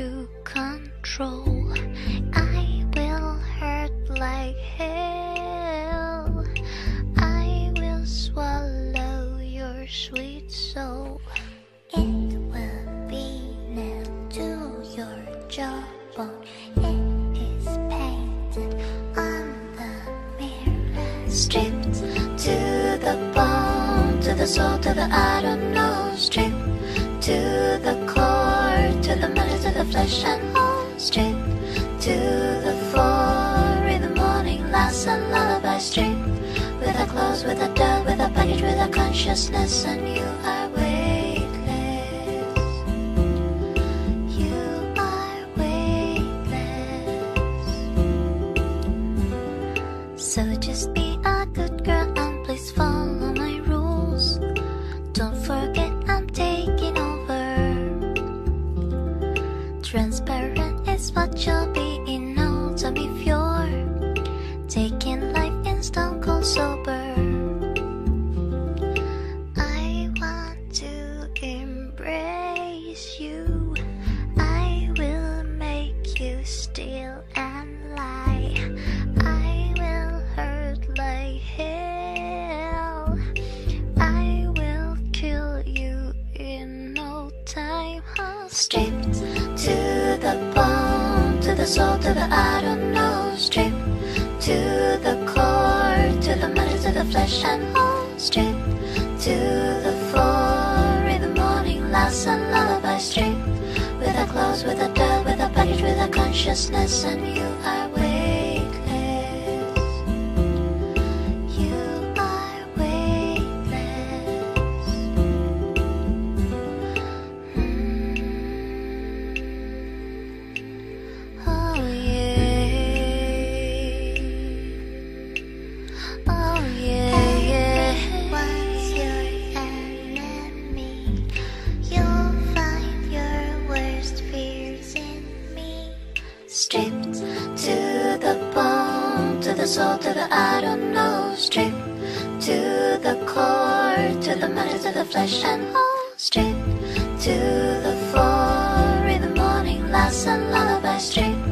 to control. I will hurt like hell. I will swallow your sweet soul. It will be nailed to your jawbone. It is painted on the mirror. Stripped to the bone, to the soul, to the I don't know. Flesh and bone. Stripped to the floor in the morning, last a lullaby. Stripped with a clothes, with a dove, with a package, with a consciousness, and you are weightless. You are weightless. So just be is what you'll be in no time if you're taking life in stone cold sober. I want to embrace you. I will make you steal and lie. I will hurt like hell. I will kill you in no time. I'll stripped to the bone, the soul, to the I don't know. To the core, to the metal, to the flesh and bone. Stripped to the floor in the morning, last a lullaby. Stripped with a clothes, with a dove, with a package, with a consciousness, and you are weightless. Stripped to the bone, to the soul, to the I don't know. Stripped to the core, to the metal, to the flesh and bone. Stripped to the floor in the morning, last a lullaby. Stripped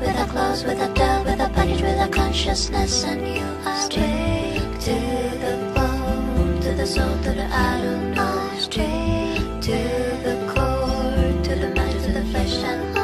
with a clothes, with a dove, with a package, with a consciousness, and you are stripped to the bone, to the soul, to the I don't know. Straight to the core, to the metal, to the flesh and bone.